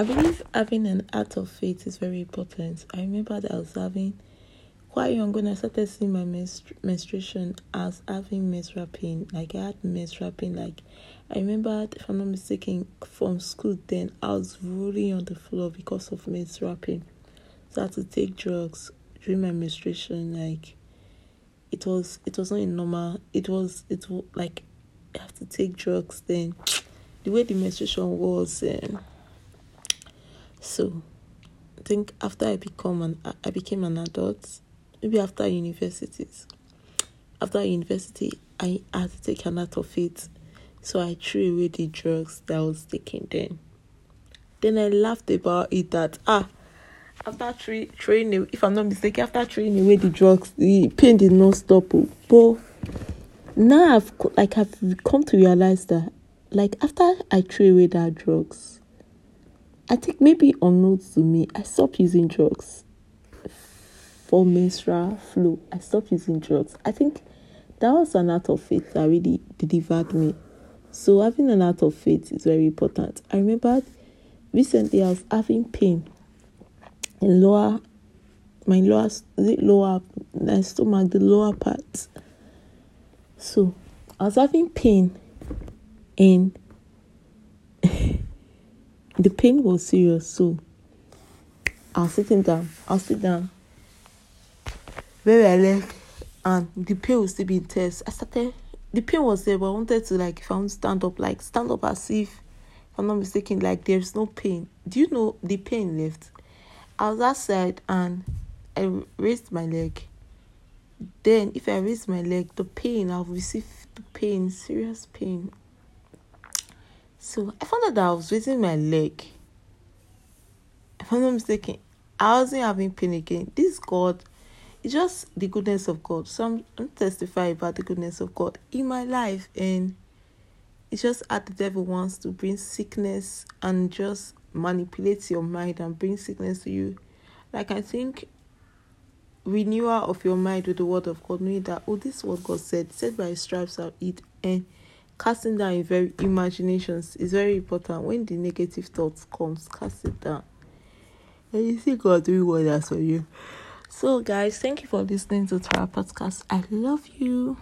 I believe having an heart of faith is very important. I remember that I was having quite young when I started seeing my menstru- menstruation as having menstrual pain. Like I had menstrual pain. Like I remember, if I'm not mistaken, from school then I was rolling on the floor because of menstrual pain. So I had to take drugs during my menstruation. Like it was, it was not normal. It was, it was like I have to take drugs then. The way the menstruation was. Um, so I think after I become an I became an adult, maybe after universities. After university, I had to take an out of it, so I threw away the drugs that I was taking then. Then I laughed about it that ah, after three throwing if I'm not mistaken, after throwing away the drugs, the pain did not stop. oh. But now I've like I've come to realize that like after I threw away that drugs, I think maybe unknowns to me, I stopped using drugs for menstrual flow. I stopped using drugs. I think that was an act of faith that really delivered me. So having an act of faith is very important. I remember recently I was having pain in lower my lower it lower my stomach, the lower part. So I was having pain and the pain was serious. So I was sitting down. I'll sit down. Where I left and the pain was still be intense. I started the pain was there, but I wanted to like if I want to stand up, like stand up as if if I'm not mistaken, like there's no pain. Do you know the pain left? I was outside and I raised my leg. Then if I raise my leg, the pain I'll receive the pain, serious pain. So I found out that I was raising my leg. If I'm not mistaken, I wasn't having pain again. This God, it's just the goodness of God. So I'm, I'm testifying about the goodness of God in my life, and it's just how the devil wants to bring sickness and just manipulate your mind and bring sickness to you. Like I think renewal of your mind with the word of God, knowing that oh, this is what God said, said by stripes I'll eat, and casting down your very imaginations is very important. When the negative thoughts comes, cast it down. And you see God doing wonders for you. So guys, thank you for listening to our podcast. I love you.